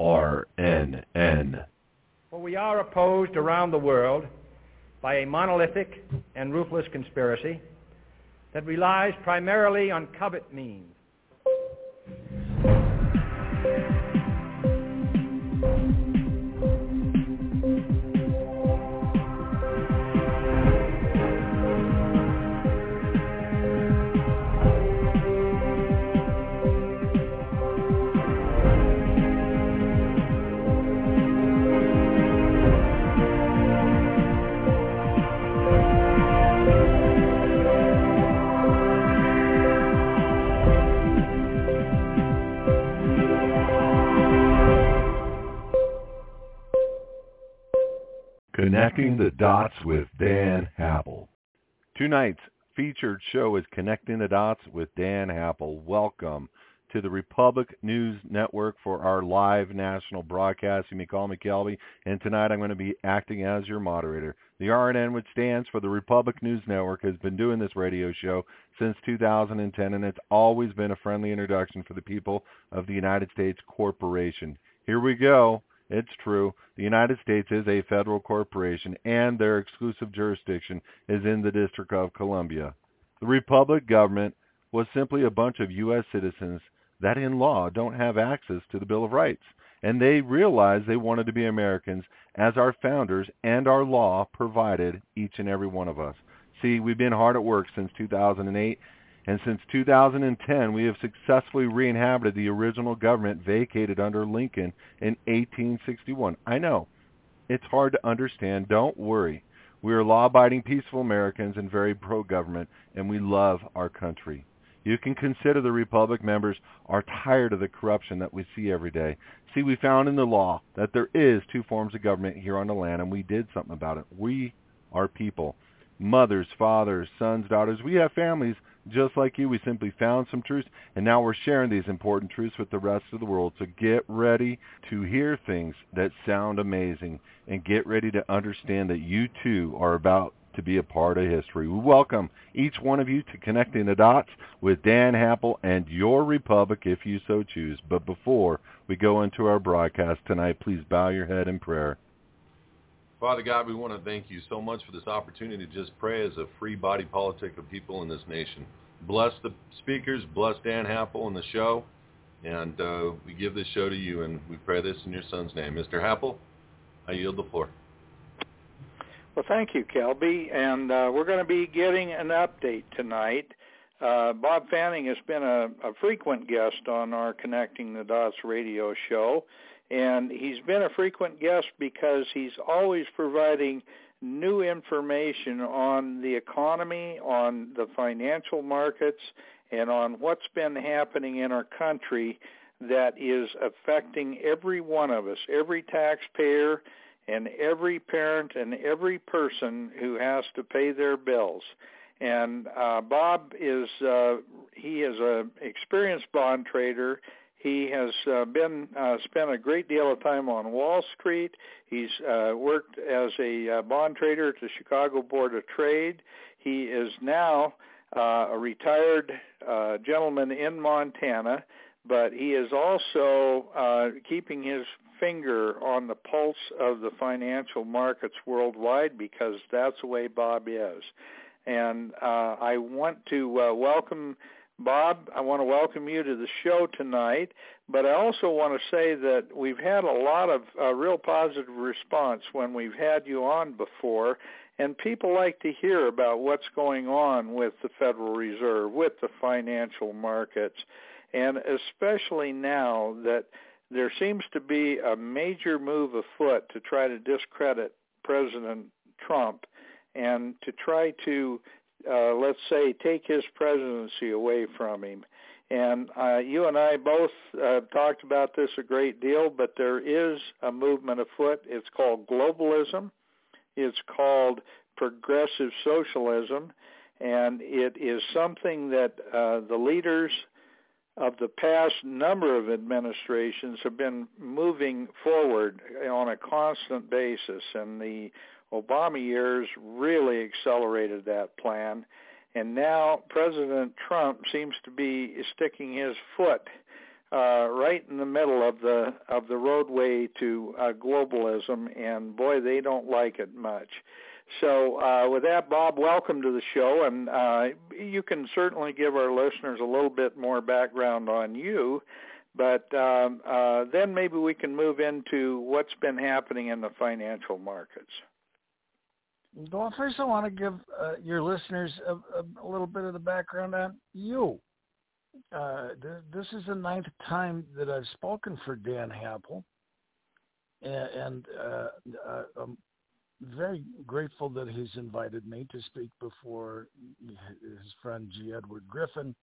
RNN. For we are opposed around the world by a monolithic and ruthless conspiracy that relies primarily on covert means. Connecting the Dots with Dan Happel. Tonight's featured show is Connecting the Dots with Dan Happel. Welcome to the Republic News Network for our live national broadcast. You may call me Kelby, and tonight I'm going to be acting as your moderator. The RNN, which stands for the Republic News Network, has been doing this radio show since 2010, and it's always been a friendly introduction for the people of the United States Corporation. Here we go. It's true. The United States is a federal corporation, and their exclusive jurisdiction is in the District of Columbia. The Republic government was simply a bunch of U.S. citizens that in law don't have access to the Bill of Rights. And they realized they wanted to be Americans as our founders and our law provided each and every one of us. See, we've been hard at work since 2008 and since 2010 we have successfully re-inhabited the original government vacated under Lincoln in 1861. I know. It's hard to understand. Don't worry. We are law-abiding, peaceful Americans and very pro-government, and we love our country. You can consider the Republic members are tired of the corruption that we see every day. See, we found in the law that there is two forms of government here on the land, and we did something about it. We are people. Mothers, fathers, sons, daughters. We have families just like you, we simply found some truths, and now we're sharing these important truths with the rest of the world. So get ready to hear things that sound amazing, and get ready to understand that you too are about to be a part of history. We welcome each one of you to Connecting the Dots with Dan Happel and your Republic if you so choose. But before we go into our broadcast tonight, please bow your head in prayer. Father God, we want to thank you so much for this opportunity to just pray as a free body politic of people in this nation. Bless the speakers, bless Dan Happel and the show, and uh, we give this show to you, and we pray this in your son's name. Mr. Happel, I yield the floor. Well, thank you, Kelby, and uh, we're going to be getting an update tonight. Uh, Bob Fanning has been a, a frequent guest on our Connecting the Dots radio show, and he's been a frequent guest because he's always providing new information on the economy, on the financial markets, and on what's been happening in our country that is affecting every one of us, every taxpayer and every parent and every person who has to pay their bills. And uh, Bob is uh, he is an experienced bond trader he has uh, been uh, spent a great deal of time on Wall Street. He's uh, worked as a uh, bond trader at the Chicago Board of Trade. He is now uh, a retired uh, gentleman in Montana, but he is also uh, keeping his finger on the pulse of the financial markets worldwide because that's the way Bob is. And uh, I want to uh, welcome Bob, I want to welcome you to the show tonight, but I also want to say that we've had a lot of uh, real positive response when we've had you on before, and people like to hear about what's going on with the Federal Reserve, with the financial markets, and especially now that there seems to be a major move afoot to try to discredit President Trump and to try to uh, let's say, take his presidency away from him. And uh, you and I both uh, talked about this a great deal, but there is a movement afoot. It's called globalism. It's called progressive socialism, and it is something that uh, the leaders of the past number of administrations have been moving forward on a constant basis. And the Obama years really accelerated that plan. And now President Trump seems to be sticking his foot uh, right in the middle of the of the roadway to uh, globalism, and boy, they don't like it much. So, uh, with that, Bob, welcome to the show, and uh, you can certainly give our listeners a little bit more background on you. But um, uh, then maybe we can move into what's been happening in the financial markets. Well, first I want to give uh, your listeners a, a, little bit of the background on you. Uh, th- this is the ninth time that I've spoken for Dan Happel, and, and uh, uh, I'm very grateful that he's invited me to speak before his friend G. Edward Griffin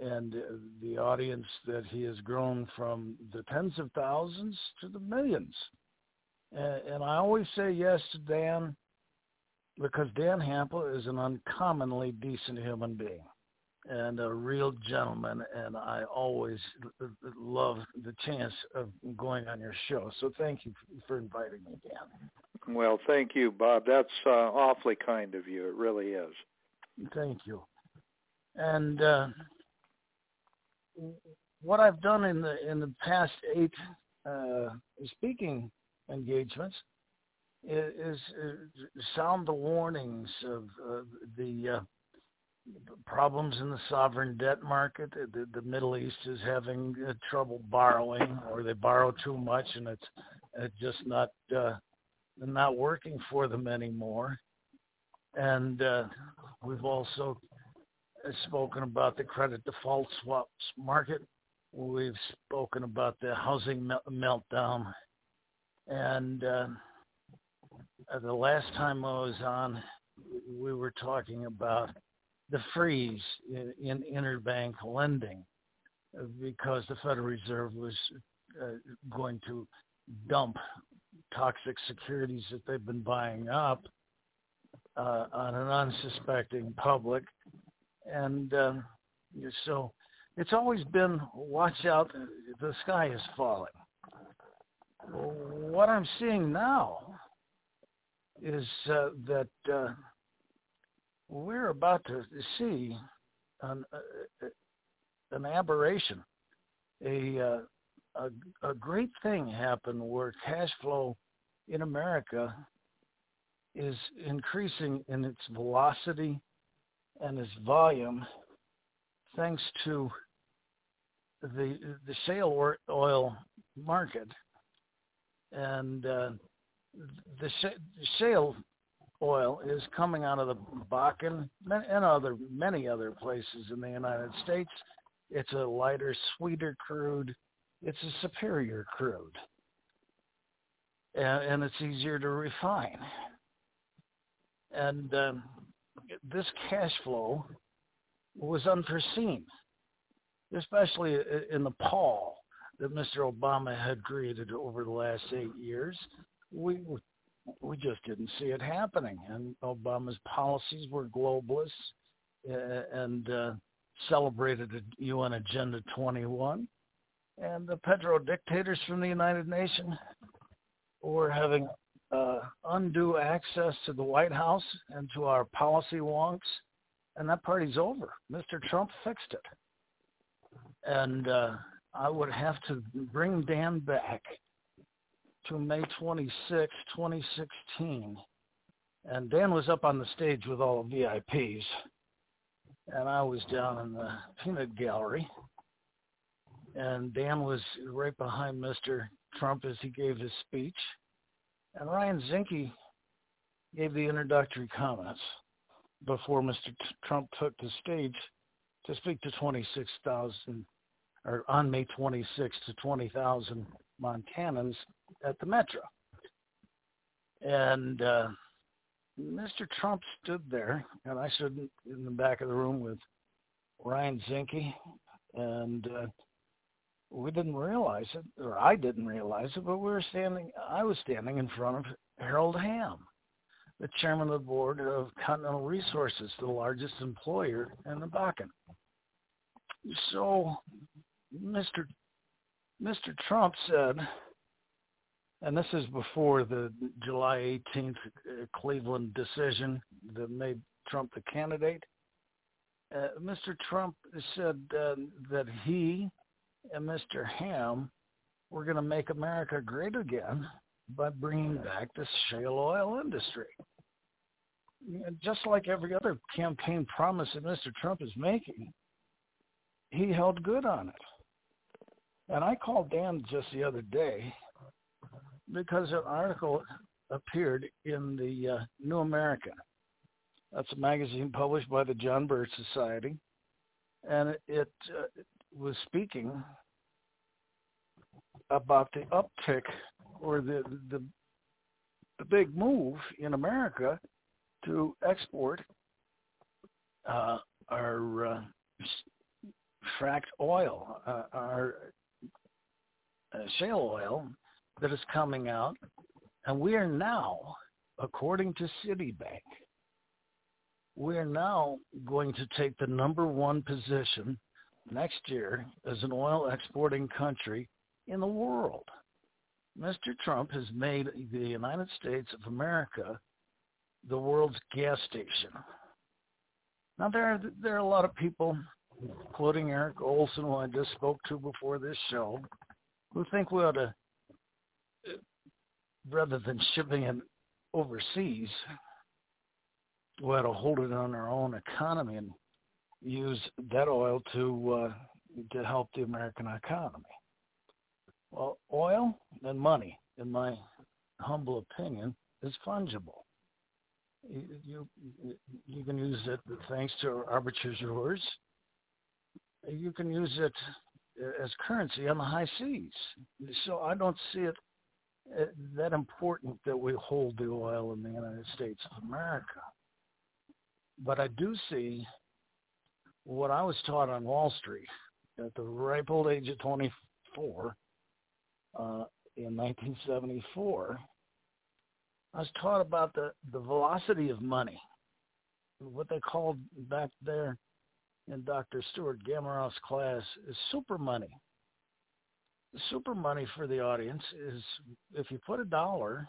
and the audience that he has grown from the tens of thousands to the millions. And, and I always say yes to Dan because Dan Happel is an uncommonly decent human being and a real gentleman, and I always love the chance of going on your show. So thank you for inviting me, Dan. Well, thank you, Bob. That's uh, awfully kind of you. It really is. Thank you. And uh, what I've done in the in the past eight uh, speaking engagements is, is sound the warnings of uh, the uh, problems in the sovereign debt market. The, the Middle East is having uh, trouble borrowing, or they borrow too much, and it's uh, just not uh, not working for them anymore. And uh, we've also spoken about the credit default swaps market. We've spoken about the housing meltdown, and uh, the last time I was on, we were talking about the freeze in, in interbank lending because the Federal Reserve was uh, going to dump toxic securities that they've been buying up uh, on an unsuspecting public. And uh, so it's always been watch out, the sky is falling. What I'm seeing now is uh, that uh, we're about to see an, uh, an aberration, a, uh, a, a great thing happen where cash flow in America is increasing in its velocity and its volume thanks to the the shale oil market. And uh, the shale oil is coming out of the Bakken and other many other places in the United States. It's a lighter, sweeter crude. It's a superior crude, and, and it's easier to refine. And um, this cash flow was unforeseen, especially in the pall that Mr. Obama had created over the last eight years. We we just didn't see it happening. And Obama's policies were globalist uh, and uh, celebrated UN Agenda 21. And the petro dictators from the United Nations were having uh, undue access to the White House and to our policy wonks. And that party's over. Mr. Trump fixed it. And uh, I would have to bring Dan back to May 26, 2016. And Dan was up on the stage with all the VIPs. And I was down in the peanut gallery. And Dan was right behind Mr. Trump as he gave his speech. And Ryan Zinke gave the introductory comments before Mr. Trump took the stage to speak to 26,000, or on May 26 to 20,000 Montanans at the Metra. And uh, Mr. Trump stood there, and I stood in the back of the room with Ryan Zinke, and uh, we didn't realize it, or I didn't realize it, but we were standing. I was standing in front of Harold Hamm, the chairman of the board of Continental Resources, the largest employer in the Bakken. So, Mr. Mr. Trump said, and this is before the July 18th uh, Cleveland decision that made Trump the candidate. Uh, Mr. Trump said uh, that he and Mr. Hamm were going to make America great again by bringing back the shale oil industry. Just like every other campaign promise that Mr. Trump is making, he held good on it. And I called Dan just the other day because an article appeared in the uh, New American. That's a magazine published by the John Birch Society, and it, it uh, was speaking about the uptick or the the the big move in America to export uh, our uh, fracked oil, uh, our Uh, shale oil that is coming out, and we are now, according to Citibank, we are now going to take the number one position next year as an oil exporting country in the world. Mr. Trump has made the United States of America the world's gas station. Now there are, there are a lot of people, including Eric Olson, who I just spoke to before this show, who think we ought to, rather than shipping it overseas, we ought to hold it on our own economy and use that oil to uh, to help the American economy. Well, oil and money, in my humble opinion, is fungible. You, you, can use it thanks to arbitrageurs. You can use it as currency on the high seas. So I don't see it uh, that important that we hold the oil in the United States of America. But I do see what I was taught on Wall Street at the ripe old age of 24 uh, in 1974, I was taught about the, the velocity of money, what they called back there in Dr. Stuart Gameroff's class is super money. Super money for the audience is if you put a dollar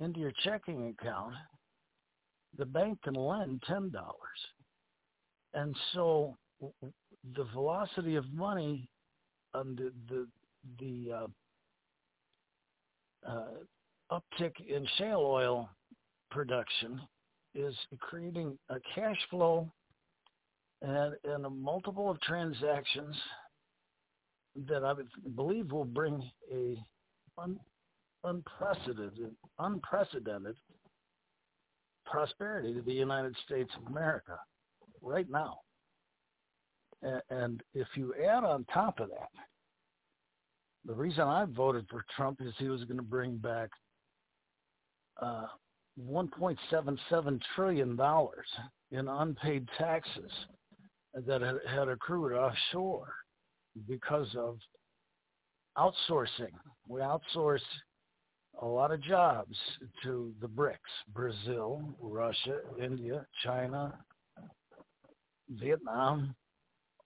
into your checking account, the bank can lend $10. And so the velocity of money and the, the the uh, uh, uptick in shale oil production is creating a cash flow and, and a multiple of transactions that I believe will bring a un, unprecedented, unprecedented prosperity to the United States of America right now. And if you add on top of that the reason I voted for Trump is he was going to bring back uh, 1.77 trillion dollars in unpaid taxes that had, accrued offshore because of outsourcing. We outsource a lot of jobs to the BRICS, Brazil, Russia, India, China, Vietnam,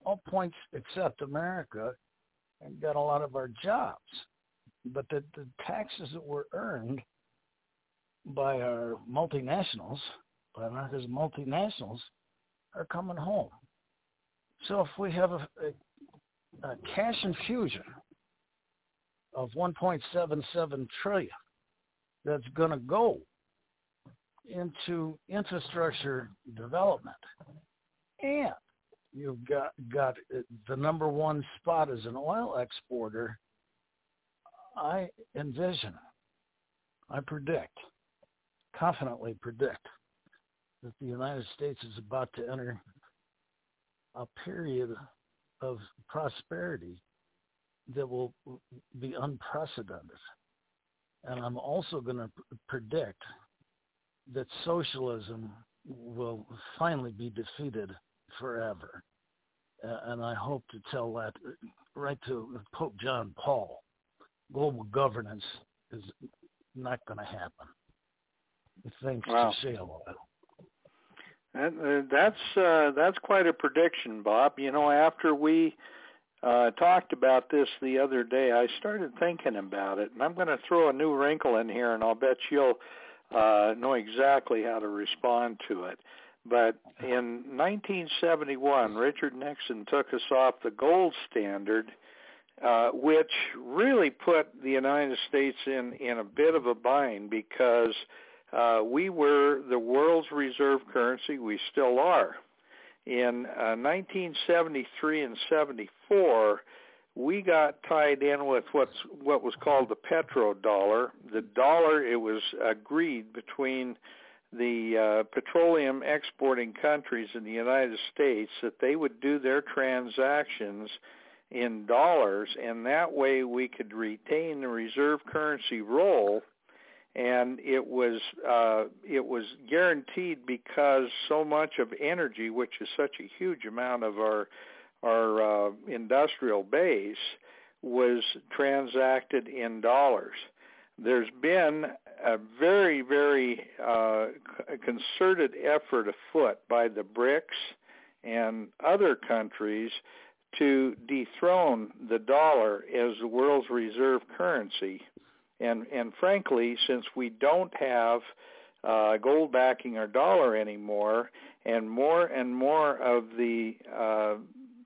all points except America and got a lot of our jobs. But the, the taxes that were earned by our multinationals, by America's multinationals, are coming home. So if we have a, a, a cash infusion of 1.77 trillion that's going to go into infrastructure development and you've got got the number one spot as an oil exporter, I envision, I predict, confidently predict that the United States is about to enter a period of prosperity that will be unprecedented. And I'm also going to predict that socialism will finally be defeated forever. And I hope to tell that right to Pope John Paul. Global governance is not going to happen thanks wow. to shale oil. That, uh, that's uh, that's quite a prediction, Bob. You know, after we uh, talked about this the other day, I started thinking about it, and I'm going to throw a new wrinkle in here, and I'll bet you'll uh, know exactly how to respond to it. But in 1971, Richard Nixon took us off the gold standard, uh, which really put the United States in, in a bit of a bind because we were the world's reserve currency. We still are. In uh, 1973 and 74, we got tied in with what's what was called the petrodollar. The dollar it was agreed between the uh, petroleum exporting countries in the United States that they would do their transactions in dollars and that way we could retain the reserve currency role and it was uh, it was guaranteed because so much of energy, which is such a huge amount of our our uh, industrial base, was transacted in dollars. There's been a very very uh, concerted effort afoot by the BRICS and other countries to dethrone the dollar as the world's reserve currency and and frankly, since we don't have uh, gold backing our dollar anymore, and more and more of the uh,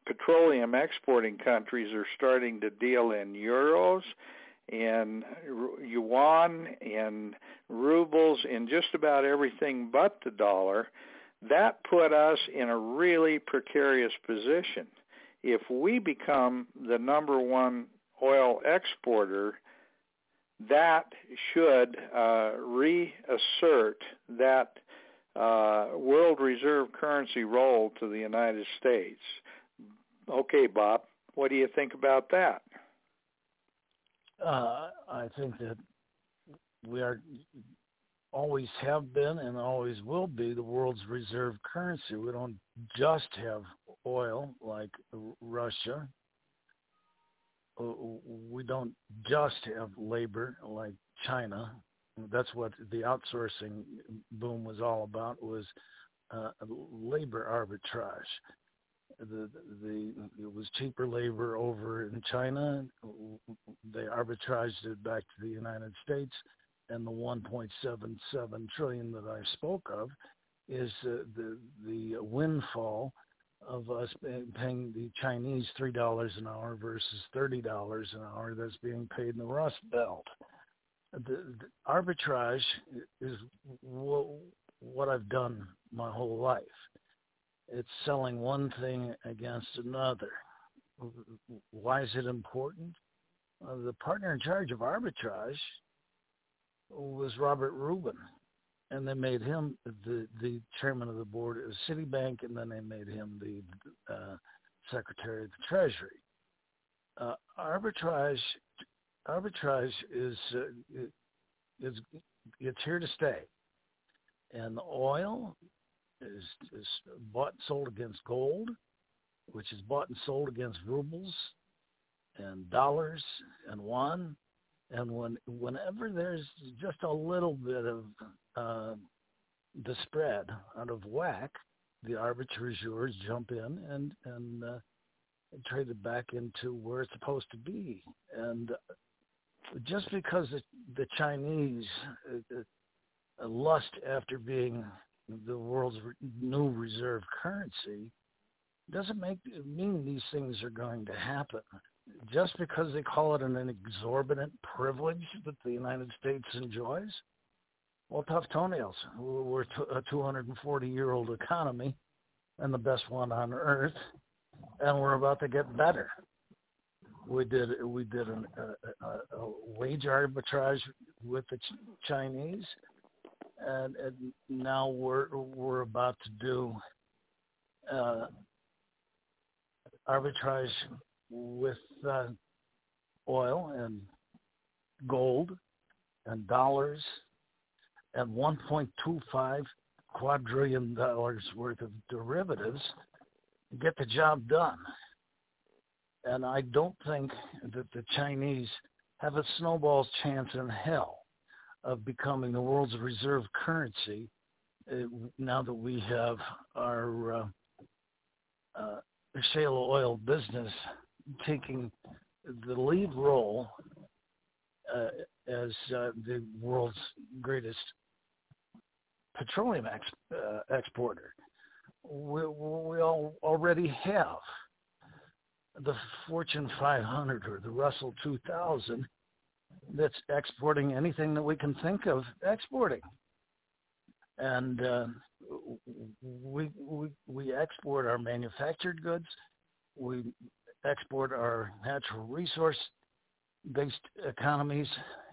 petroleum exporting countries are starting to deal in euros, in yuan, in rubles, in just about everything but the dollar. That put us in a really precarious position. If we become the number one oil exporter, that should uh, reassert that uh, world reserve currency role to the United States. Okay, Bob, what do you think about that? Uh, I think that we are always have been and always will be the world's reserve currency. We don't just have oil like Russia we don't just have labor like China. That's what the outsourcing boom was all about was uh, labor arbitrage. The, the it was cheaper labor over in China. They arbitraged it back to the United States, and the 1.77 trillion that I spoke of is uh, the the windfall of us paying the Chinese three dollars an hour versus thirty dollars an hour that's being paid in the Rust Belt. The, the arbitrage is what I've done my whole life. It's selling one thing against another. Why is it important? Uh, the partner in charge of arbitrage was Robert Rubin and they made him the the chairman of the board of Citibank, and then they made him the uh, secretary of the Treasury. Uh, arbitrage arbitrage is uh, is it's here to stay, and the oil is is bought and sold against gold, which is bought and sold against rubles and dollars and yuan and when whenever there's just a little bit of uh, the spread out of whack, the arbitrageurs jump in and and uh, trade it back into where it's supposed to be. And just because the, the Chinese uh, uh, lust after being the world's new reserve currency doesn't make mean these things are going to happen just because they call it an, an exorbitant privilege that the United States enjoys? Well, tough toenails. We're a 240-year-old economy and the best one on earth, and we're about to get better. We did we did an, a, a, a wage arbitrage with the Chinese, and, and now we're we're about to do uh, arbitrage with uh, oil and gold and dollars and 1.25 quadrillion dollars worth of derivatives to get the job done. And I don't think that the Chinese have a snowball's chance in hell of becoming the world's reserve currency uh, now that we have our uh, uh, shale oil business taking the lead role uh, as uh, the world's greatest petroleum ex- uh, exporter. we, we all already have the Fortune 500 or the Russell 2000 that's exporting anything that we can think of exporting. And uh, we, we, we export our manufactured goods, we export our natural resource based economies,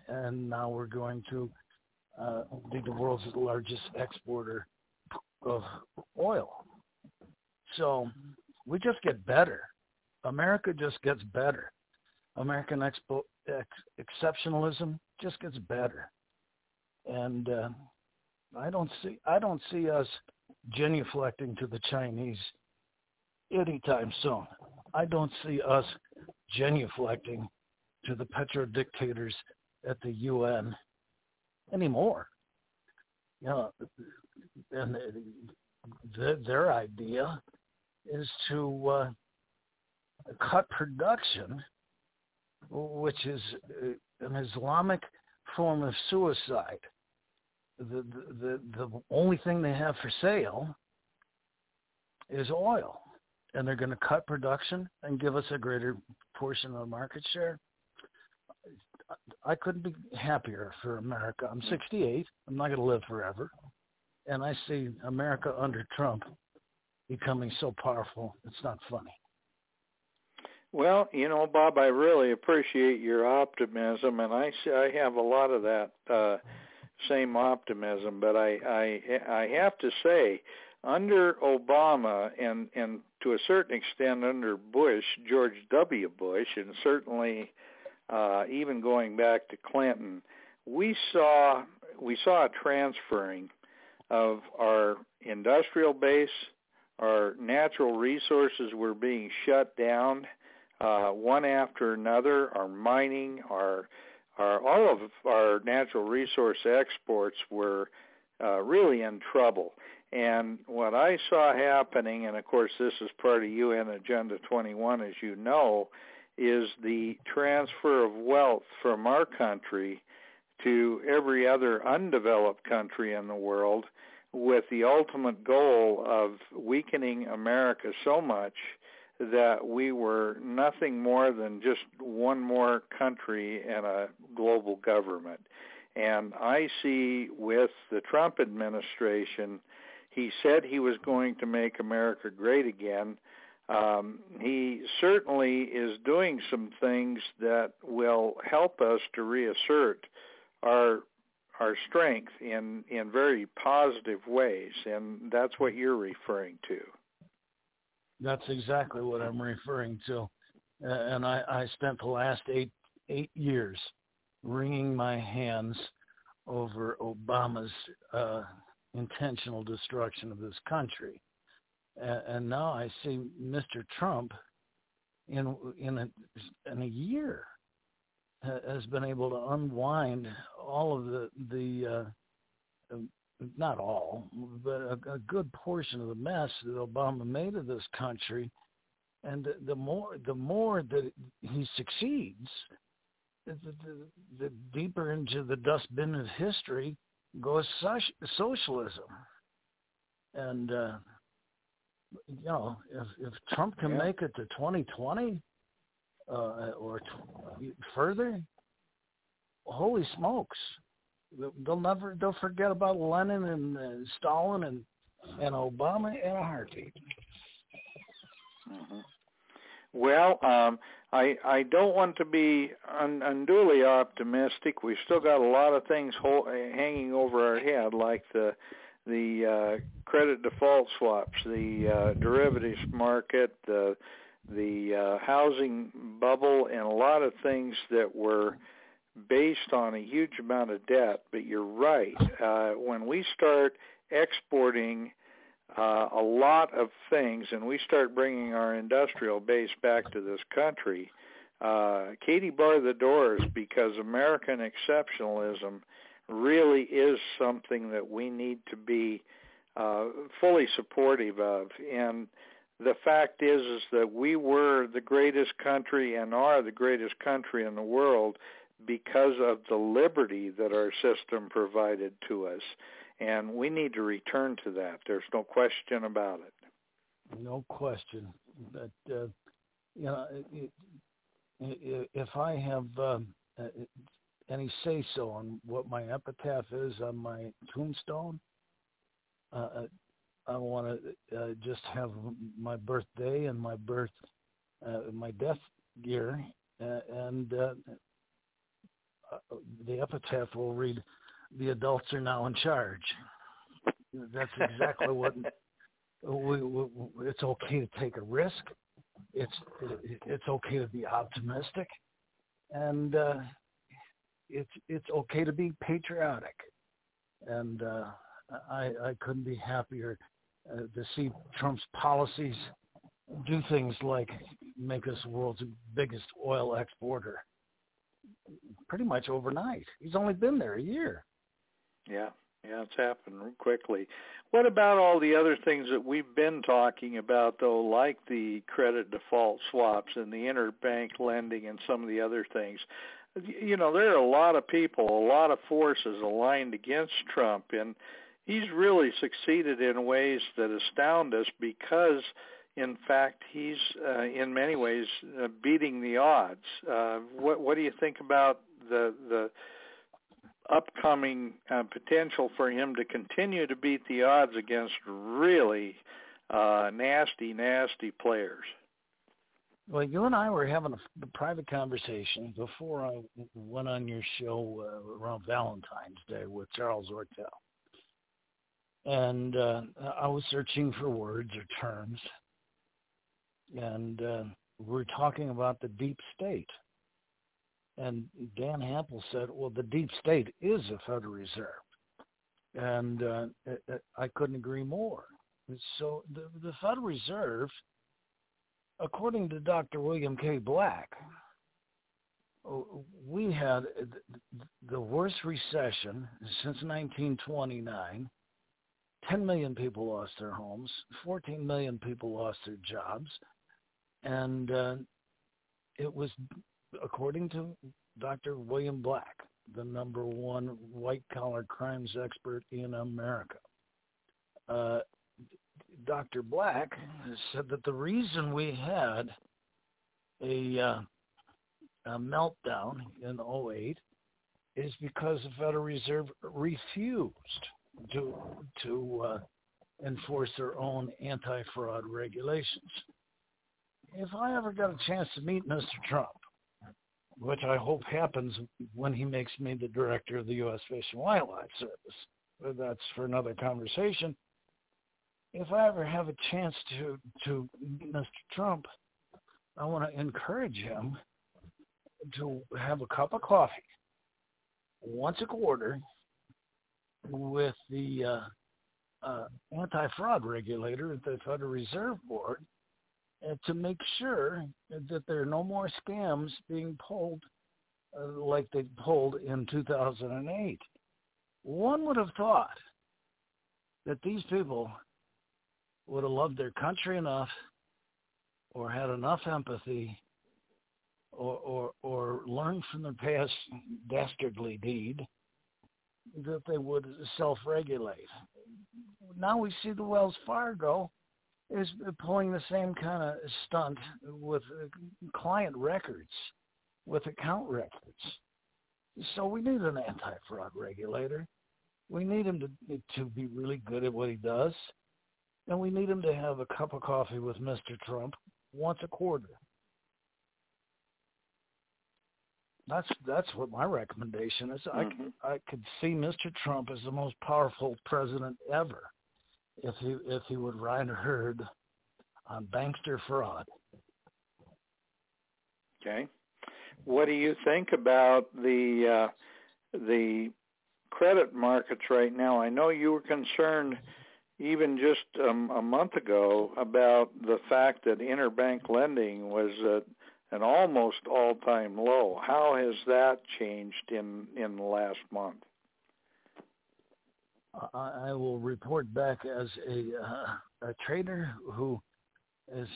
and now we're going to uh, be the world's largest exporter of oil. So we just get better. America just gets better. American expo- ex- exceptionalism just gets better, and uh, I don't see I don't see us genuflecting to the Chinese anytime soon. I don't see us genuflecting to the petro dictators at the UN anymore. You know, and the, their idea is to uh, cut production, which is uh, an Islamic form of suicide. The, the the only thing they have for sale is oil, and they're going to cut production and give us a greater portion of the market share. I couldn't be happier for America. I'm 68. I'm not going to live forever, and I see America under Trump becoming so powerful. It's not funny. Well, you know, Bob, I really appreciate your optimism, and I I have a lot of that uh, same optimism. But I I I have to say, under Obama and and to a certain extent under Bush, George W. Bush, and certainly uh, even going back to Clinton, we saw we saw a transferring of our industrial base, our natural resources were being shut down uh, one after another. Our mining, our, our all of our natural resource exports were uh, really in trouble. And what I saw happening, and of course this is part of UN Agenda 21, as you know, is the transfer of wealth from our country to every other undeveloped country in the world with the ultimate goal of weakening America so much that we were nothing more than just one more country and a global government. And I see with the Trump administration, he said he was going to make America great again. Um, he certainly is doing some things that will help us to reassert our our strength in in very positive ways, and that's what you're referring to. That's exactly what I'm referring to. And I, I spent the last eight eight years wringing my hands over Obama's uh, intentional destruction of this country, and, now I see Mr. Trump in in a, in a year has been able to unwind all of the the uh, not all, but a, a good portion of the mess that Obama made of this country. And the, the more the more that he succeeds, the, the, the deeper into the dustbin of history goes socialism. And uh, you know, if if Trump can yeah. make it to 2020 uh, or t- further, holy smokes, They'll never they'll forget about Lenin and uh, Stalin and and Obama in a heartbeat. Mm-hmm. Well, um, I I don't want to be un, unduly optimistic. We've still got a lot of things ho- hanging over our head, like the the uh, credit default swaps, the uh, derivatives market, the the uh, housing bubble, and a lot of things that were based on a huge amount of debt. But you're right. Uh, when we start exporting uh, a lot of things and we start bringing our industrial base back to this country, uh, Katie bar the doors because American exceptionalism really is something that we need to be uh, fully supportive of. And the fact is, is that we were the greatest country and are the greatest country in the world because of the liberty that our system provided to us. And we need to return to that. There's no question about it. no question. But uh, you know, if I have um, uh, any say so on what my epitaph is on my tombstone, uh, uh I want to uh, just have my birthday and my birth, uh, my death year, uh, and uh, the epitaph will read, "The adults are now in charge." That's exactly what we, we, it's okay to take a risk. It's it's okay to be optimistic, and uh, it's it's okay to be patriotic. And uh, I I couldn't be happier uh, to see Trump's policies do things like make us the world's biggest oil exporter pretty much overnight. He's only been there a year. Yeah, yeah, it's happened quickly. What about all the other things that we've been talking about, though, like the credit default swaps and the interbank lending and some of the other things? You know, there are a lot of people, a lot of forces aligned against Trump, and he's really succeeded in ways that astound us because, in fact, he's uh, in many ways uh, beating the odds. Uh, what, what do you think about the the upcoming uh, potential for him to continue to beat the odds against really uh, nasty, nasty players. Well, you and I were having a private conversation before I went on your show uh, around Valentine's Day with Charles Ortel. And uh, I was searching for words or terms. And uh, we're talking about the deep state. And Dan Happel said, well, the deep state is the Federal Reserve. And uh, I couldn't agree more. So the, the Federal Reserve, according to Dr. William K. Black, we had the worst recession since 1929. 10 million people lost their homes. 14 million people lost their jobs. And uh, it was according to Dr. William Black, the number one white-collar crimes expert in America. Uh, Dr. Black said that the reason we had a, uh, a meltdown in 08 is because the Federal Reserve refused to to uh, enforce their own anti-fraud regulations. If I ever got a chance to meet Mr. Trump, which I hope happens when he makes me the director of the U.S. Fish and Wildlife Service. But that's for another conversation. If I ever have a chance to to meet Mr. Trump, I want to encourage him to have a cup of coffee once a quarter with the uh, uh, anti-fraud regulator at the Federal Reserve Board to make sure that there are no more scams being pulled uh, like they pulled in 2008. One would have thought that these people would have loved their country enough or had enough empathy or, or, or learned from their past dastardly deed that they would self-regulate. Now we see the Wells Fargo is pulling the same kind of stunt with client records, with account records. So we need an anti-fraud regulator. We need him to to be really good at what he does, and we need him to have a cup of coffee with Mr. Trump once a quarter. That's that's what my recommendation is. Mm-hmm. I I could see Mr. Trump as the most powerful president ever if he if he would ride herd on bankster fraud. Okay. What do you think about the uh, the credit markets right now? I know you were concerned even just um, a month ago about the fact that interbank lending was at an almost all-time low. How has that changed in in the last month? I will report back as a uh, a trader who is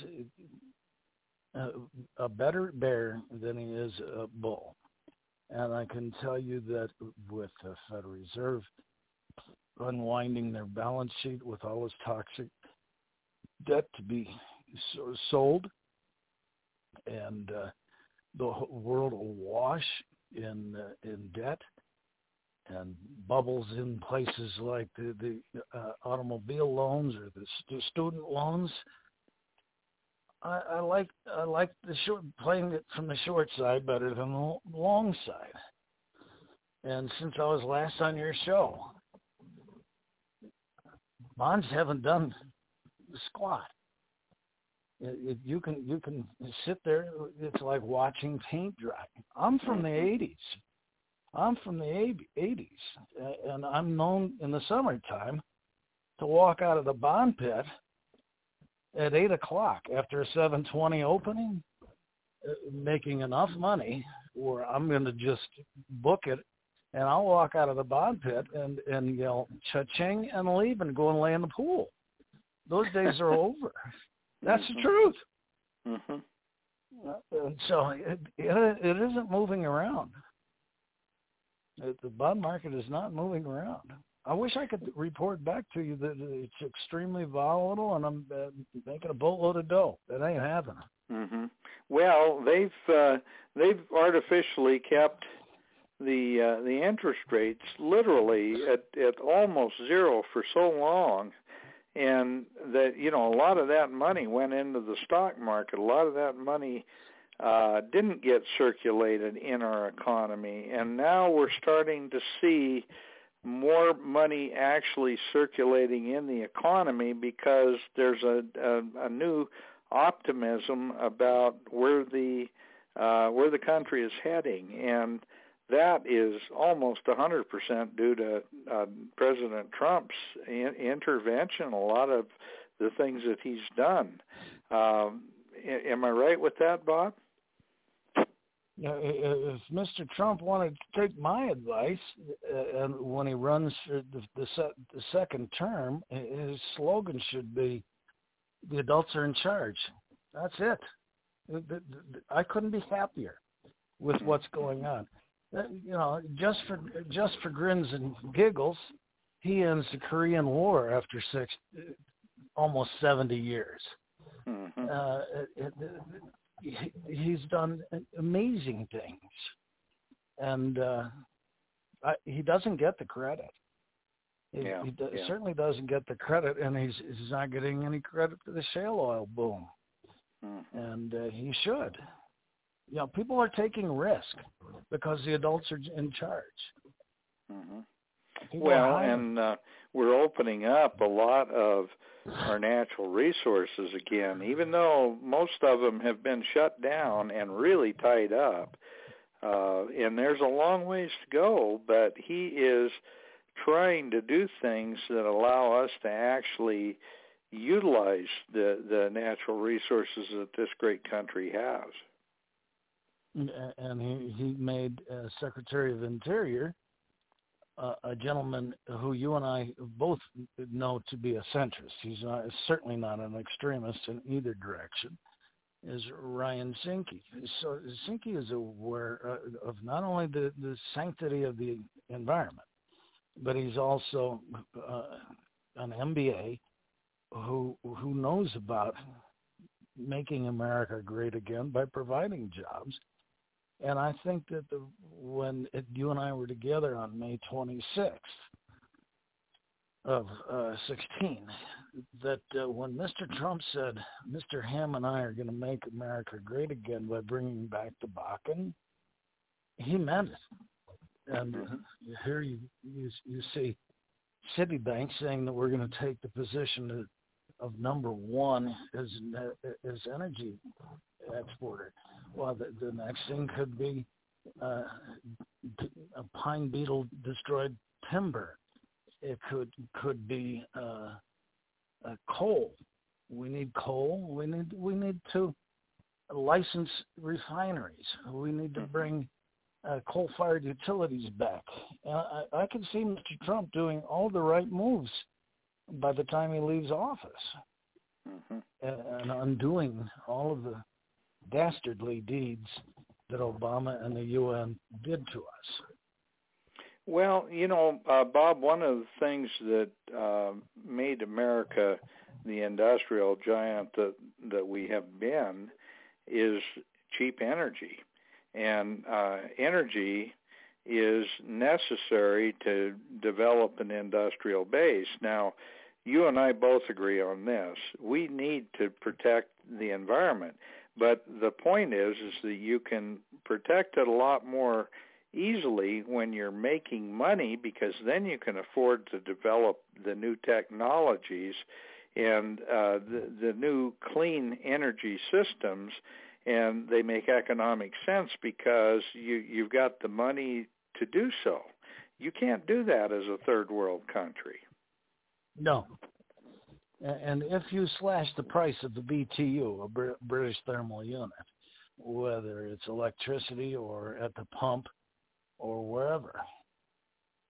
a, uh, a better bear than he is a bull, and I can tell you that with the Federal Reserve unwinding their balance sheet with all this toxic debt to be sold, and uh, the world awash in uh, in debt and bubbles in places like the the uh, automobile loans or the, the student loans. I, I like I like the short playing it from the short side better than the long side. And since I was last on your show, bonds haven't done the squat. It, you can you can sit there. It's like watching paint dry. I'm from the '80s. I'm from the '80s, and I'm known in the summertime to walk out of the bond pit at eight o'clock after a 7:20 opening, uh, making enough money where I'm going to just book it, and I'll walk out of the bond pit and and yell cha-ching and leave and go and lay in the pool. Those days are over. That's mm-hmm. the truth. Mm-hmm. And so it, it it isn't moving around. The bond market is not moving around. I wish I could report back to you that it's extremely volatile and I'm uh, making a boatload of dough. That ain't happening. Mm-hmm. Well, they've uh, they've artificially kept the uh, the interest rates literally at at almost zero for so long and that you know a lot of that money went into the stock market a lot of that money uh didn't get circulated in our economy and now we're starting to see more money actually circulating in the economy because there's a a, a new optimism about where the uh where the country is heading and that is almost 100% due to uh, President Trump's in- intervention. A lot of the things that he's done. Um, am I right with that, Bob? If Mr. Trump wanted to take my advice, uh, and when he runs for the, the, the second term, his slogan should be, "The adults are in charge." That's it. I couldn't be happier with what's going on. Uh, you know, just for just for grins and giggles, he ends the Korean War after six, almost seventy years. Mm-hmm. Uh, it, it, he's done amazing things, and uh, I, he doesn't get the credit. Yeah, he, he yeah. certainly doesn't get the credit, and he's he's not getting any credit for the shale oil boom, mm-hmm. and uh, he should you know, people are taking risk because the adults are in charge. Mm-hmm. Well, and uh, we're opening up a lot of our natural resources again, even though most of them have been shut down and really tied up. Uh, and there's a long ways to go, but he is trying to do things that allow us to actually utilize the the natural resources that this great country has and he he made uh, Secretary of Interior a gentleman who you and I both know to be a centrist. He's not certainly not an extremist in either direction. Is Ryan Zinke. So Zinke is aware uh, of not only the, the sanctity of the environment, but he's also uh, an MBA who who knows about making America great again by providing jobs and I think that the when it, you and I were together on May 26th of uh, 16, that uh, when Mr. Trump said, Mr. Hamm and I are going to make America great again by bringing back the Bakken, he meant it. And uh, here you, you you see Citibank saying that we're going to take the position of number one as as energy exporter. Well, the, the next thing could be uh, a pine beetle destroyed timber. It could could be uh, uh, coal. We need coal. We need we need to license refineries. We need to bring uh, coal-fired utilities back. And I, I can see Mr. Trump doing all the right moves by the time he leaves office, mm-hmm. and, and undoing all of the dastardly deeds that Obama and the UN did to us. Well, you know, uh, Bob, one of the things that uh, made America the industrial giant that that we have been is cheap energy, and uh, energy is necessary to develop an industrial base. Now, you and I both agree on this. We need to protect the environment, but the point is is that you can protect it a lot more easily when you're making money because then you can afford to develop the new technologies and uh, the, the new clean energy systems and they make economic sense because you you've got the money to do so. You can't do that as a third world country. No. And if you slash the price of the BTU, a British thermal unit, whether it's electricity or at the pump or wherever,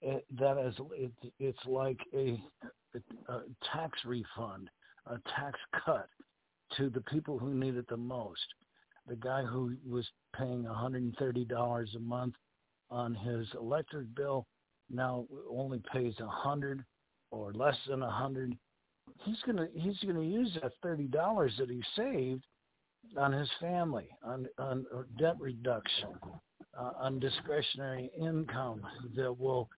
it, that is it, it's like a, a tax refund, a tax cut to the people who need it the most. The guy who was paying $130 a month on his electric bill now only pays a hundred or less than a hundred, he's gonna he's gonna use that thirty dollars that he saved on his family, on on debt reduction, uh, on discretionary income that will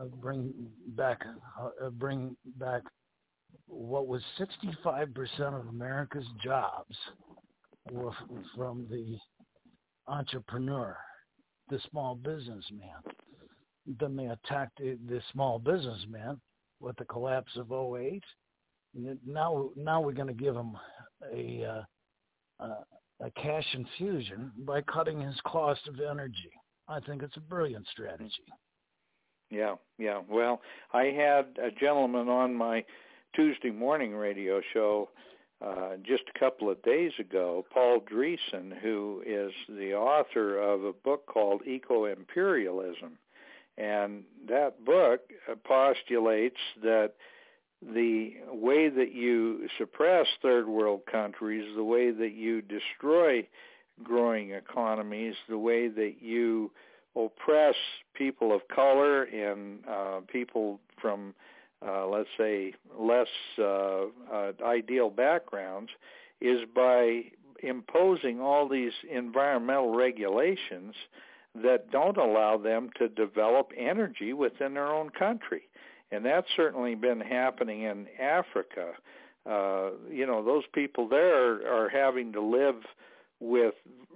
uh, bring back uh, bring back what was 65% of America's jobs were from the entrepreneur the small businessman. Then they attacked the, the small businessman with the collapse of 08. Now, now we're going to give him a, uh, uh, a cash infusion by cutting his cost of energy. I think it's a brilliant strategy. Yeah, yeah. Well, I had a gentleman on my Tuesday morning radio show uh, just a couple of days ago, Paul Driessen, who is the author of a book called Eco Imperialism. And that book postulates that the way that you suppress third world countries, the way that you destroy growing economies, the way that you oppress people of color and uh, people from uh, let's say, less uh, uh, ideal backgrounds is by imposing all these environmental regulations that don't allow them to develop energy within their own country. And that's certainly been happening in Africa. Uh, you know, those people there are, having to live with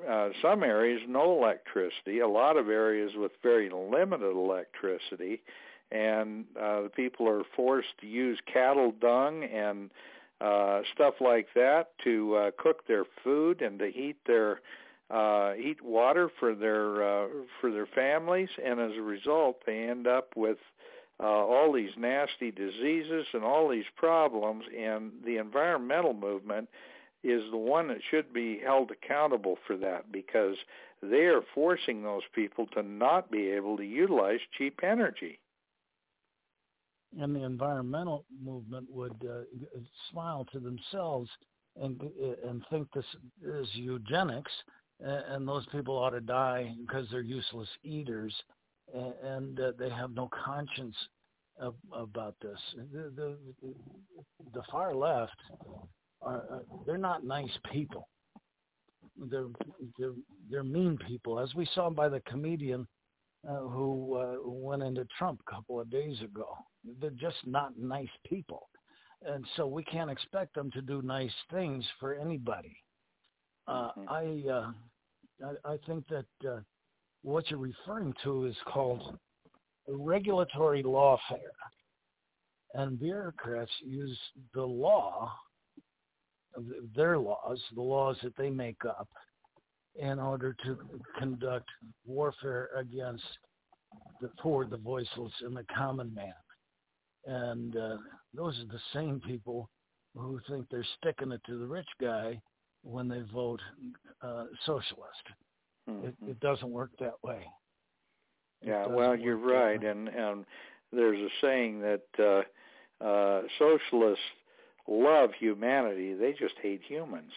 uh, some areas no electricity, a lot of areas with very limited electricity, and uh, the people are forced to use cattle dung and uh, stuff like that to uh, cook their food and to heat their uh, heat water for their uh, for their families, and as a result, they end up with uh, all these nasty diseases and all these problems. And the environmental movement is the one that should be held accountable for that because they are forcing those people to not be able to utilize cheap energy and the environmental movement would uh, smile to themselves and and think this is eugenics, and those people ought to die because they're useless eaters, and uh, they have no conscience of, about this. The, the, the far left are uh, they're not nice people. They're they're they're mean people, as we saw by the comedian uh, who uh, went into Trump a couple of days ago. They're just not nice people. And so we can't expect them to do nice things for anybody. Uh, mm-hmm. I, uh, I I think that uh, what you're referring to is called regulatory lawfare, and bureaucrats use the law, their laws, the laws that they make up, in order to conduct warfare against the poor, the voiceless, and the common man. And uh, those are the same people who think they're sticking it to the rich guy when they vote uh, socialist. Mm-hmm. It, it doesn't work that way. yeah, well, you're right, and and there's a saying that uh, uh, socialists love humanity; they just hate humans.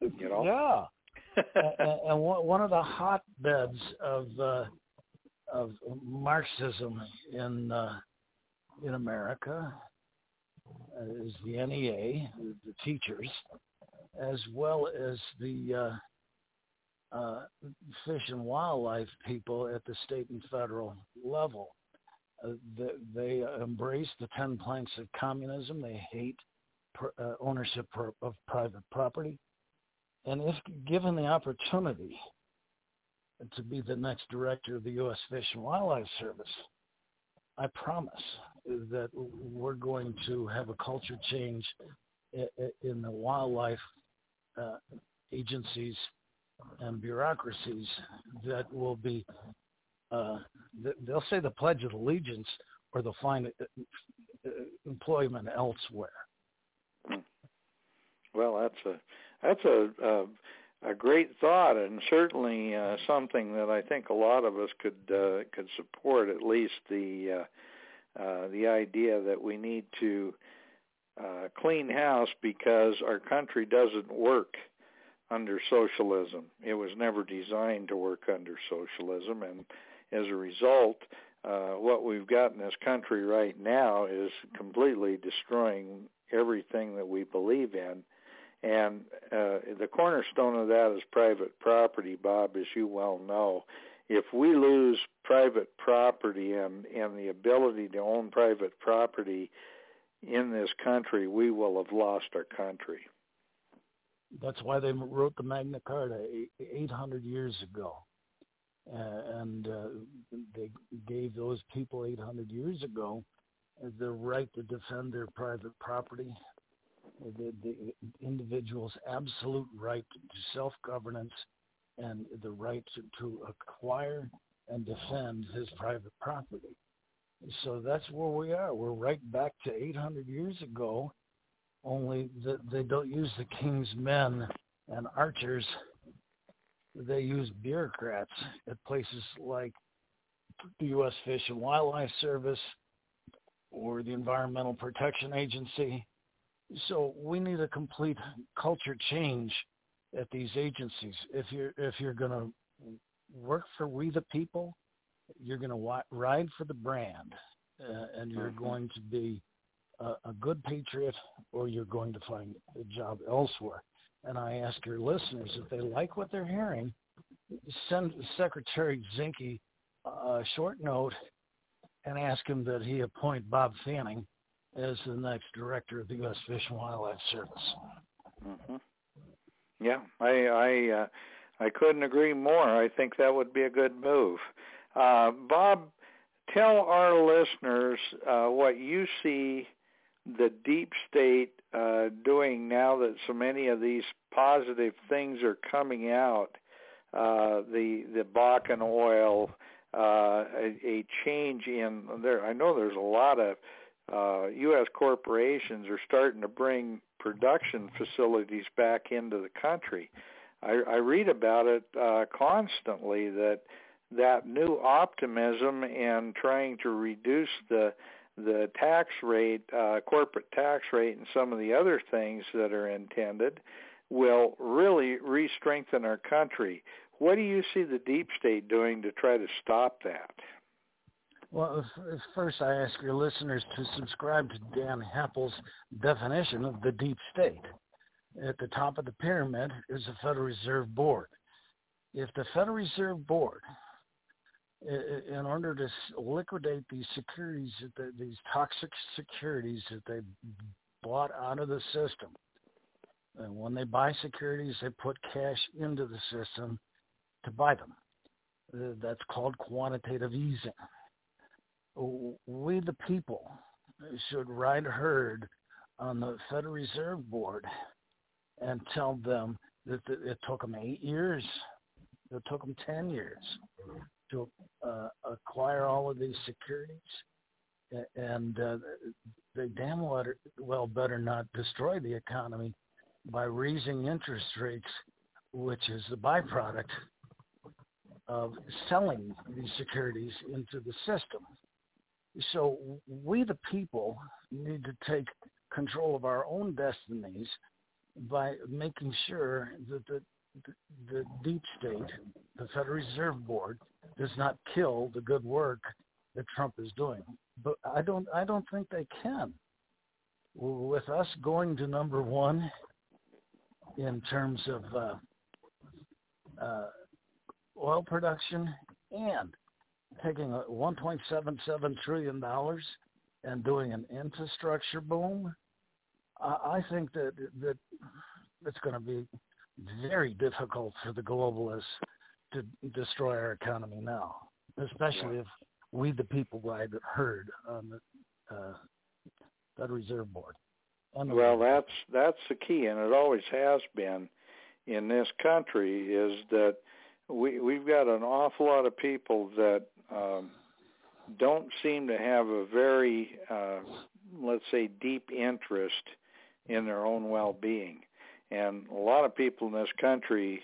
you know. Yeah. and, and one of the hotbeds of uh, of Marxism in uh, in America is the NEA, the teachers, as well as the uh, uh, fish and wildlife people at the state and federal level. Uh, they, they embrace the ten planks of communism. They hate pr- uh, ownership of private property. And if given the opportunity to be the next director of the U.S. Fish and Wildlife Service, I promise that we're going to have a culture change in the wildlife uh, agencies and bureaucracies that will be, uh, they'll say the Pledge of Allegiance or they'll find uh, uh, employment elsewhere. Well, that's a that's a a, a great thought, and certainly uh, something that I think a lot of us could uh, could support. At least the uh, the idea that we need to uh, clean house because our country doesn't work under socialism. It was never designed to work under socialism, and as a result, uh, what we've got in this country right now is completely destroying everything that we believe in. And uh, the cornerstone of that is private property, Bob, as you well know. If we lose private property and, and the ability to own private property in this country, we will have lost our country. That's why they wrote the Magna Carta 800 years ago. Uh, and uh, they gave those people 800 years ago the right to defend their private property, the, the individual's absolute right to self-governance, and the right to, to acquire and defend his private property. So that's where we are. We're right back to 800 years ago, only that they don't use the king's men and archers. They use bureaucrats at places like the U.S. Fish and Wildlife Service or the Environmental Protection Agency. So we need a complete culture change at these agencies. If you're if you're going to work for we the people, you're going to ride for the brand, uh, and you're mm-hmm. going to be a, a good patriot, or you're going to find a job elsewhere. And I ask your listeners if they like what they're hearing, send Secretary Zinke a short note and ask him that he appoint Bob Fanning as the next director of the U.S. Fish and Wildlife Service. Mm-hmm. Yeah, I I uh, I couldn't agree more. I think that would be a good move. Uh, Bob, tell our listeners uh, what you see the deep state uh, doing now that so many of these positive things are coming out. Uh, the the Bakken oil, uh, a, a change in there. I know there's a lot of uh, U.S. corporations are starting to bring production facilities back into the country. I, I read about it uh, constantly that that new optimism and trying to reduce the the tax rate, uh, corporate tax rate, and some of the other things that are intended will really re-strengthen our country. What do you see the deep state doing to try to stop that? Well, first I ask your listeners to subscribe to Dan Happel's definition of the deep state. At the top of the pyramid is the Federal Reserve Board. If the Federal Reserve Board in order to liquidate these securities, these toxic securities that they bought out of the system. And when they buy securities, they put cash into the system to buy them. Uh, that's called quantitative easing. We, the people, should ride herd on the Federal Reserve Board and tell them that it took them eight years, it took them 10 years to uh, acquire all of these securities, and uh, they damn well better not destroy the economy by raising interest rates, which is the byproduct of selling these securities into the system. So we, the people, need to take control of our own destinies by making sure that the, the, deep state, the Federal Reserve Board, does not kill the good work that Trump is doing. But I don't I don't think they can. with us going to number one in terms of uh, uh, oil production and taking a 1.77 trillion dollars and doing an infrastructure boom, I think that that it's going to be very difficult for the globalists to destroy our economy now, especially yeah. if we, the people, ride herd on the uh, Federal Reserve Board. Well, that's that's the key, and it always has been in this country. Is that we we've got an awful lot of people that um, don't seem to have a very, uh, let's say, deep interest in their own well-being, and a lot of people in this country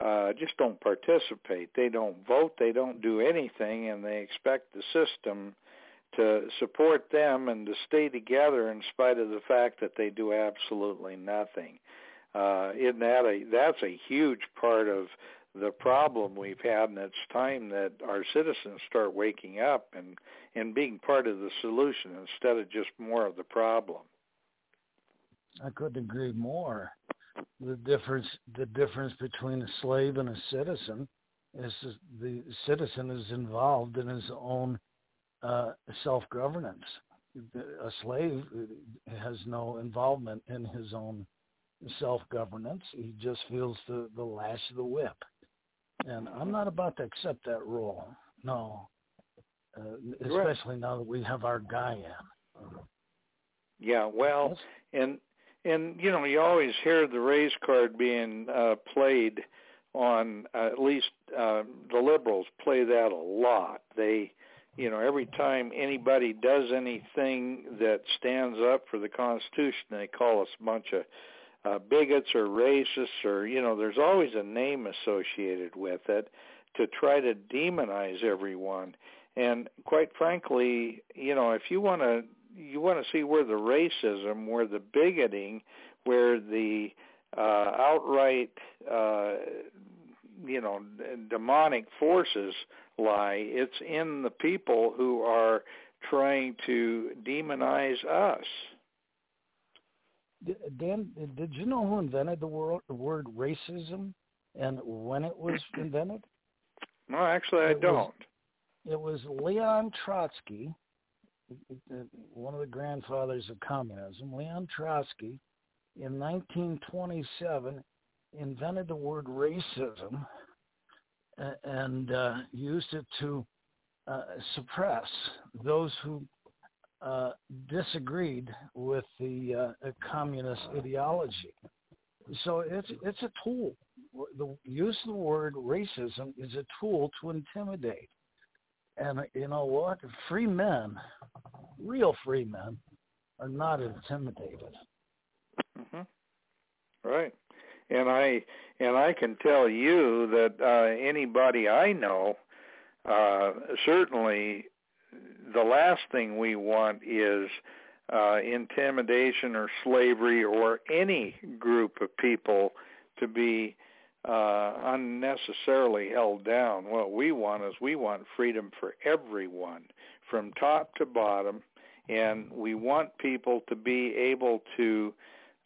uh, just don't participate. They don't vote. They don't do anything, and they expect the system to support them and to stay together in spite of the fact that they do absolutely nothing. Uh, isn't that a that's a huge part of the problem we've had, and it's time that our citizens start waking up and and being part of the solution instead of just more of the problem. I couldn't agree more. The difference the difference between a slave and a citizen is the citizen is involved in his own uh, self-governance. A slave has no involvement in his own self-governance. He just feels the, the lash of the whip. And I'm not about to accept that role. No. Uh, especially now that we have our guy in. Yeah, well, and and you know you always hear the race card being uh, played on uh, at least uh, the liberals play that a lot. They you know, every time anybody does anything that stands up for the Constitution, they call us a bunch of uh, bigots or racists or, you know, there's always a name associated with it to try to demonize everyone. And quite frankly, you know, if you want to you want to see where the racism, where the bigoting, where the uh, outright, uh, you know, demonic forces lie. It's in the people who are trying to demonize us. Dan, did you know who invented the word, the word racism and when it was invented? No, actually, I it don't. Was, it was Leon Trotsky, one of the grandfathers of communism. Leon Trotsky, in 1927, invented the word racism and uh, used it to uh, suppress those who uh, disagreed with the uh, communist ideology. So it's it's a tool. The use of the word racism is a tool to intimidate. And you know what? Free men, real free men, are not intimidated. Mm-hmm. Right and I and I can tell you that uh, anybody I know, uh, certainly, the last thing we want is uh, intimidation or slavery or any group of people to be uh, unnecessarily held down. What we want is we want freedom for everyone, from top to bottom, and we want people to be able to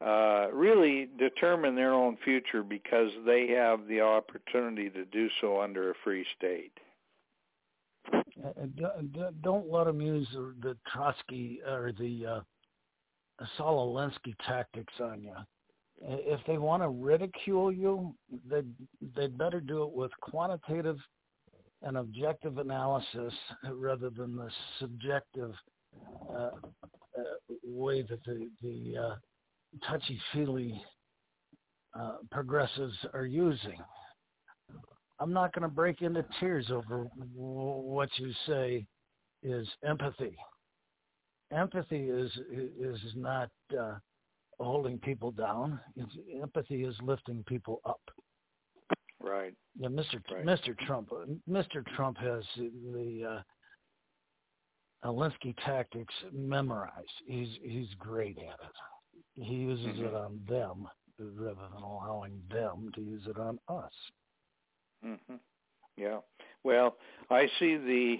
uh, really determine their own future because they have the opportunity to do so under a free state. Uh, don't let them use the Trotsky or the uh, Saul tactics on you. If they want to ridicule you, they they'd better do it with quantitative and objective analysis rather than the subjective uh, uh, way that the the uh, touchy-feely uh, progressives are using. I'm not going to break into tears over what you say is empathy. Empathy is is not uh, holding people down. It's, empathy is lifting people up. Right. Yeah, Mr. Right. Mr. Trump. Mr. Trump has the uh, Alinsky tactics memorized. He's he's great at it. He uses mm-hmm. it on them rather than allowing them to use it on us. Mhm. Yeah. Well, I see the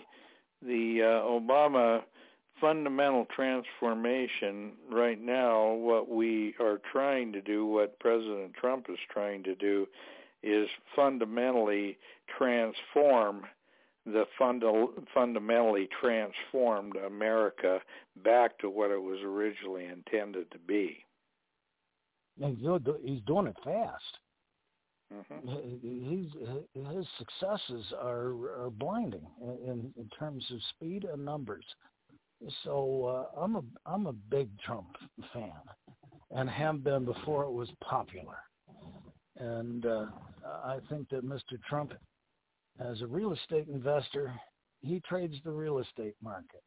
the uh, Obama fundamental transformation right now what we are trying to do what president trump is trying to do is fundamentally transform the funda- fundamentally transformed america back to what it was originally intended to be he's doing it fast mm-hmm. his successes are are blinding in in terms of speed and numbers so uh, I'm a I'm a big Trump fan, and have been before it was popular. And uh, I think that Mr. Trump, as a real estate investor, he trades the real estate market.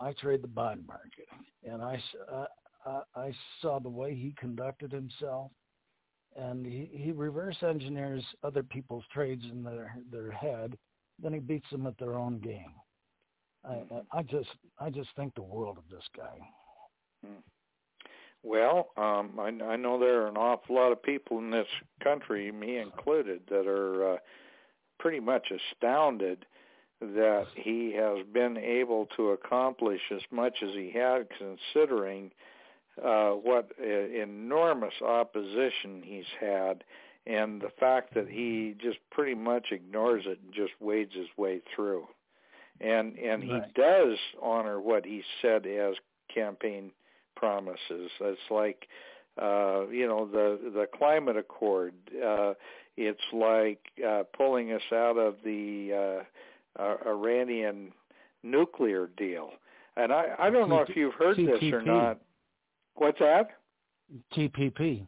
I trade the bond market, and I uh, I saw the way he conducted himself, and he, he reverse engineers other people's trades in their their head, then he beats them at their own game. I, I just I just think the world of this guy. Hmm. Well, um, I, I know there are an awful lot of people in this country, me included, that are uh, pretty much astounded that he has been able to accomplish as much as he has, considering uh, what uh, enormous opposition he's had, and the fact that he just pretty much ignores it and just wades his way through and and he right. does honor what he said as campaign promises. It's like uh, you know the the climate accord. Uh, it's like uh, pulling us out of the uh, uh, Iranian nuclear deal. And I I don't know if you've heard this or not. What's that? TPP.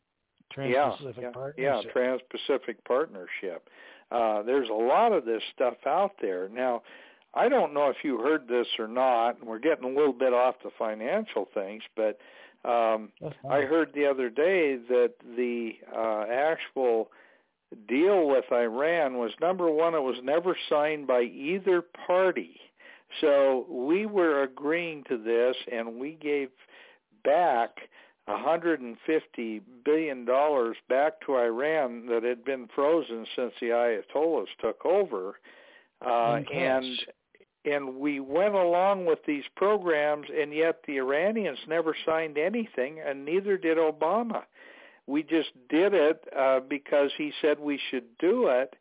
Trans-Pacific yeah, Partnership. Yeah, Trans-Pacific Partnership. Uh, there's a lot of this stuff out there. Now, I don't know if you heard this or not, and we're getting a little bit off the financial things, but um, I heard the other day that the uh, actual deal with Iran was number one, it was never signed by either party. So we were agreeing to this, and we gave back 150 billion dollars back to Iran that had been frozen since the Ayatollahs took over. Uh, and and we went along with these programs and yet the Iranians never signed anything and neither did Obama. We just did it uh, because he said we should do it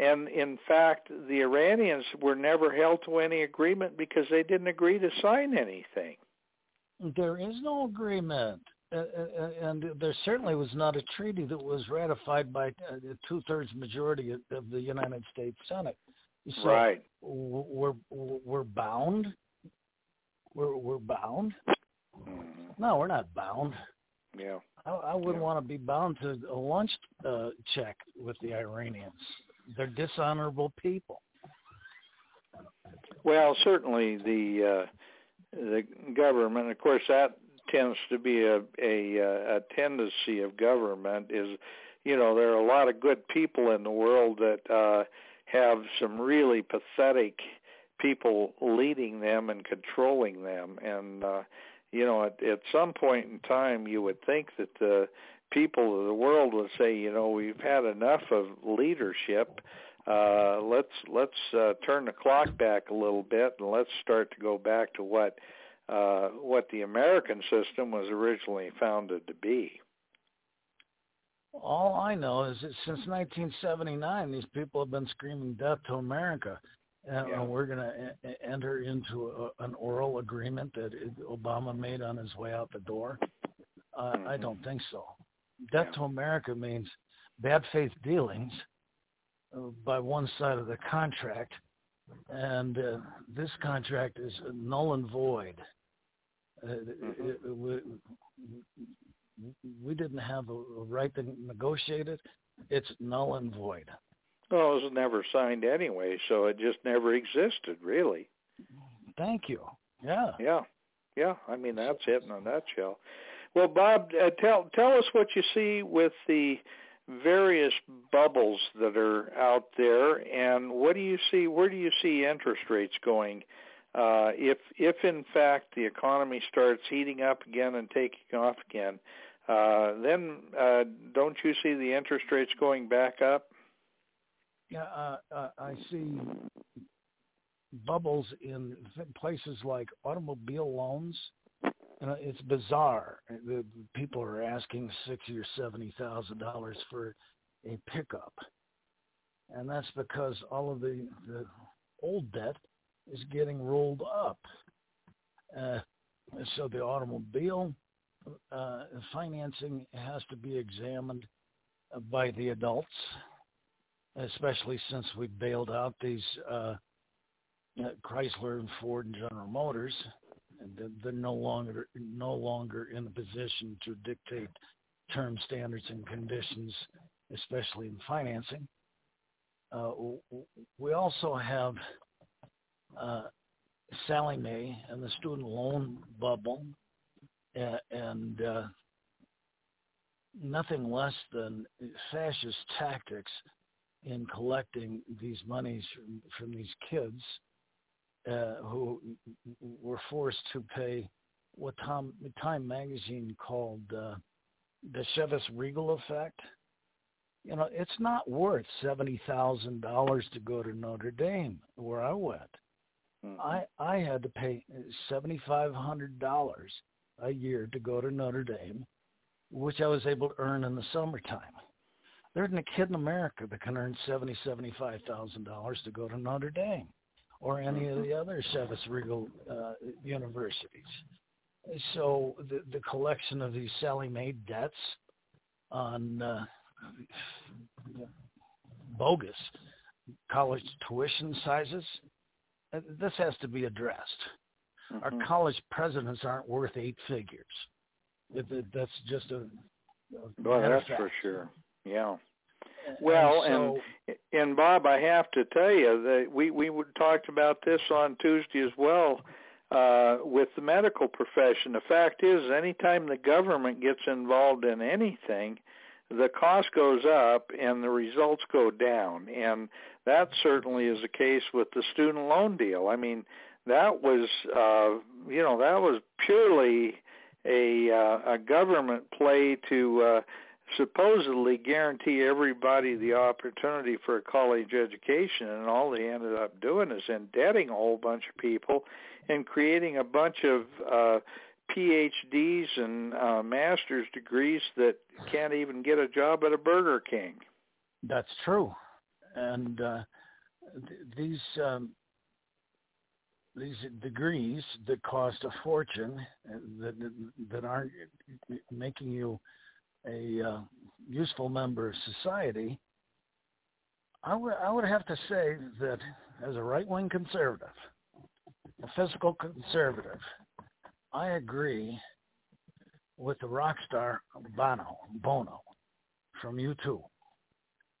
and in fact the Iranians were never held to any agreement because they didn't agree to sign anything. There is no agreement. Uh, uh, and there certainly was not a treaty that was ratified by a two-thirds majority of the United States Senate. So right. We're we're bound. We're we're bound. Mm-hmm. No, we're not bound. Yeah. I, I wouldn't yeah. want to be bound to a lunch uh, check with the Iranians. They're dishonorable people. Well, certainly the uh, the government, of course, that tends to be a, a a tendency of government is, you know, there are a lot of good people in the world that uh, have some really pathetic people leading them and controlling them. And uh you know at, at some point in time you would think that the people of the world would say you know we've had enough of leadership uh let's let's uh, turn the clock back a little bit and let's start to go back to what uh what the American system was originally founded to be all I know is that since 1979, these people have been screaming death to America. And, yeah. we're going to enter into a, an oral agreement that Obama made on his way out the door. Uh, mm-hmm. I don't think so. Death yeah. to America means bad faith dealings by one side of the contract, and uh, this contract is null and void. Uh, mm-hmm. it, it, we didn't have a, right to negotiate it. It's null and void. Well, it was never signed anyway, so it just never existed, really. Thank you. Yeah. Yeah. Yeah. I mean, that's it in a nutshell. Well, Bob, uh, tell tell us what you see with the various bubbles that are out there, and what do you see? Where do you see interest rates going? Uh, if if in fact the economy starts heating up again and taking off again, uh, then uh, don't you see the interest rates going back up? Yeah, uh, uh, I see bubbles in places like automobile loans. You it's bizarre. The people are asking sixty or seventy thousand dollars for a pickup, and that's because all of the the old debt is getting rolled up. Uh, so the automobile uh, financing has to be examined by the adults, especially since we bailed out these uh, uh, Chrysler and Ford and General Motors. And they're no longer no longer in a position to dictate term standards and conditions, especially in financing. Uh, we also have uh, Sallie Mae and the student loan bubble, and, and uh, nothing less than fascist tactics in collecting these monies from, from these kids uh, who were forced to pay what Tom, Time magazine called uh, the Chivas Regal effect. You know, it's not worth seventy thousand dollars to go to Notre Dame, where I went. Mm-hmm. I I had to pay seventy five hundred dollars a year to go to Notre Dame, which I was able to earn in the summertime. There isn't a kid in America that can earn seventy seventy five thousand dollars to go to Notre Dame or any of mm-hmm. the other Chivas Regal uh, universities. So the the collection of these Sallie Mae debts on uh, bogus college tuition sizes uh, this has to be addressed. Mm-hmm. Our college presidents aren't worth eight figures. That's just a, a well, that's fact. for sure. Yeah. Well, and, so, and and Bob, I have to tell you that we we talked about this on Tuesday as well uh, with the medical profession. The fact is, anytime the government gets involved in anything, the cost goes up and the results go down. And that certainly is the case with the student loan deal. I mean, that was uh, you know that was purely a uh, a government play to uh, supposedly guarantee everybody the opportunity for a college education, and all they ended up doing is indebting a whole bunch of people and creating a bunch of uh, PhDs and uh, master's degrees that can't even get a job at a Burger King. That's true, and uh, th- these um, these degrees that cost a fortune uh, that that aren't making you a uh, useful member of society. I would I would have to say that as a right wing conservative, a fiscal conservative, I agree with the rock star Bono, Bono from U2.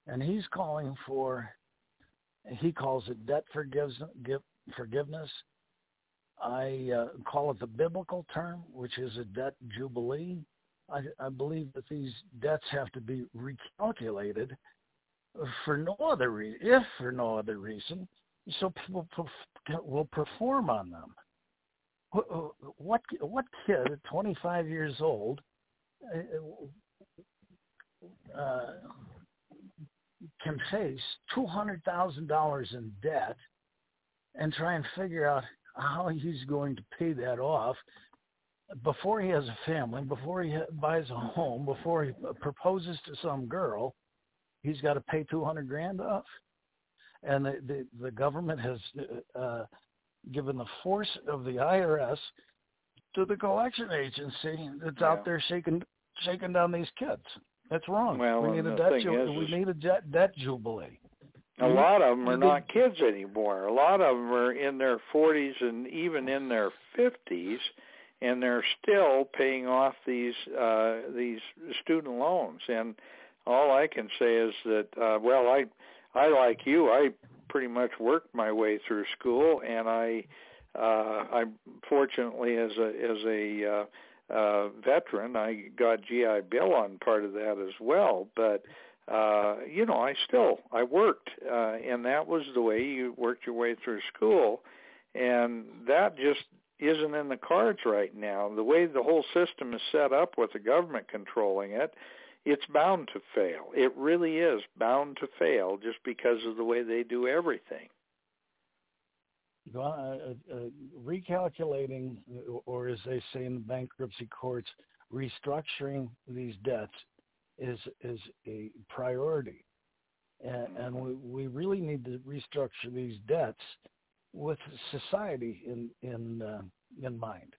And he's calling for, he calls it debt forgiveness. I uh, call it the biblical term, which is a debt jubilee. I, I believe that these debts have to be recalculated for no other reason, if for no other reason, so people will perform on them. What what kid at 25 years old uh, uh can face two hundred thousand dollars in debt and try and figure out how he's going to pay that off before he has a family, before he buys a home, before he proposes to some girl, he's got to pay two hundred grand off, and the the, the government has uh, given the force of the IRS to the collection agency that's yeah. out there shaking shaking down these kids. That's wrong. Well, we need a debt ju- we need a debt, debt jubilee. A lot of them are not kids anymore. A lot of them are in their 40s and even in their 50s, and they're still paying off these uh, these student loans. And all I can say is that, uh, well, I I like you. I pretty much worked my way through school, and I, uh, I fortunately as a as a uh, uh, veteran, I got GI Bill on part of that as well. But uh, you know, I still I worked, uh, and that was the way you worked your way through school, and that just isn't in the cards right now. The way the whole system is set up with the government controlling it, it's bound to fail. It really is bound to fail just because of the way they do everything. uh, uh, recalculating, or as they say in the bankruptcy courts, restructuring these debts is is a priority, and, and we we really need to restructure these debts with society in in uh, in mind.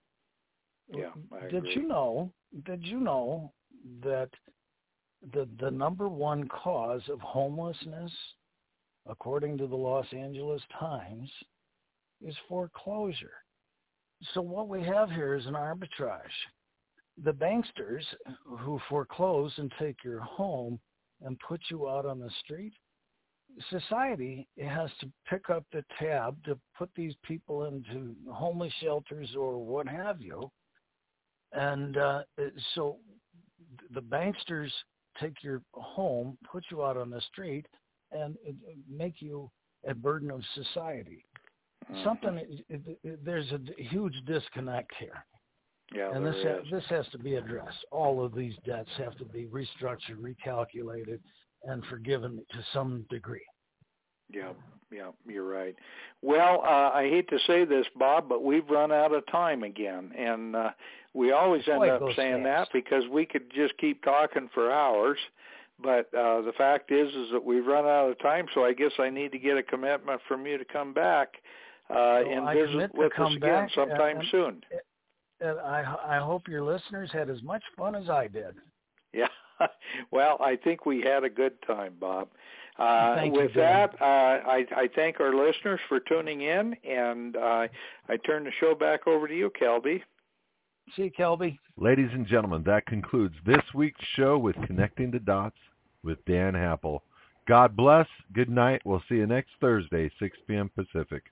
Yeah, I did agree. you know? Did you know that the the number one cause of homelessness, according to the Los Angeles Times, is foreclosure. So what we have here is an arbitrage. The banksters who foreclose and take your home and put you out on the street, society has to pick up the tab to put these people into homeless shelters or what have you. And uh, so the banksters take your home, put you out on the street, and make you a burden of society. Mm-hmm. Something there's a huge disconnect here. Yeah, and this ha- this has to be addressed. All of these debts have to be restructured, recalculated, and forgiven to some degree. Yeah, yeah, you're right. Well, uh, I hate to say this, Bob, but we've run out of time again, and uh, we always end Boy, up saying fast. that because we could just keep talking for hours. But uh, the fact is, is that we've run out of time. So I guess I need to get a commitment from you to come back uh, Well, and I visit with us again sometime and- soon. And I I hope your listeners had as much fun as I did. Yeah. well, I think we had a good time, Bob. Uh, Thank you, with Dan. that, uh, I, I thank our listeners for tuning in, and uh, I turn the show back over to you, Kelby. See you, Kelby. Ladies and gentlemen, that concludes this week's show with Connecting the Dots with Dan Happel. God bless. Good night. We'll see you next Thursday, 6 p.m. Pacific.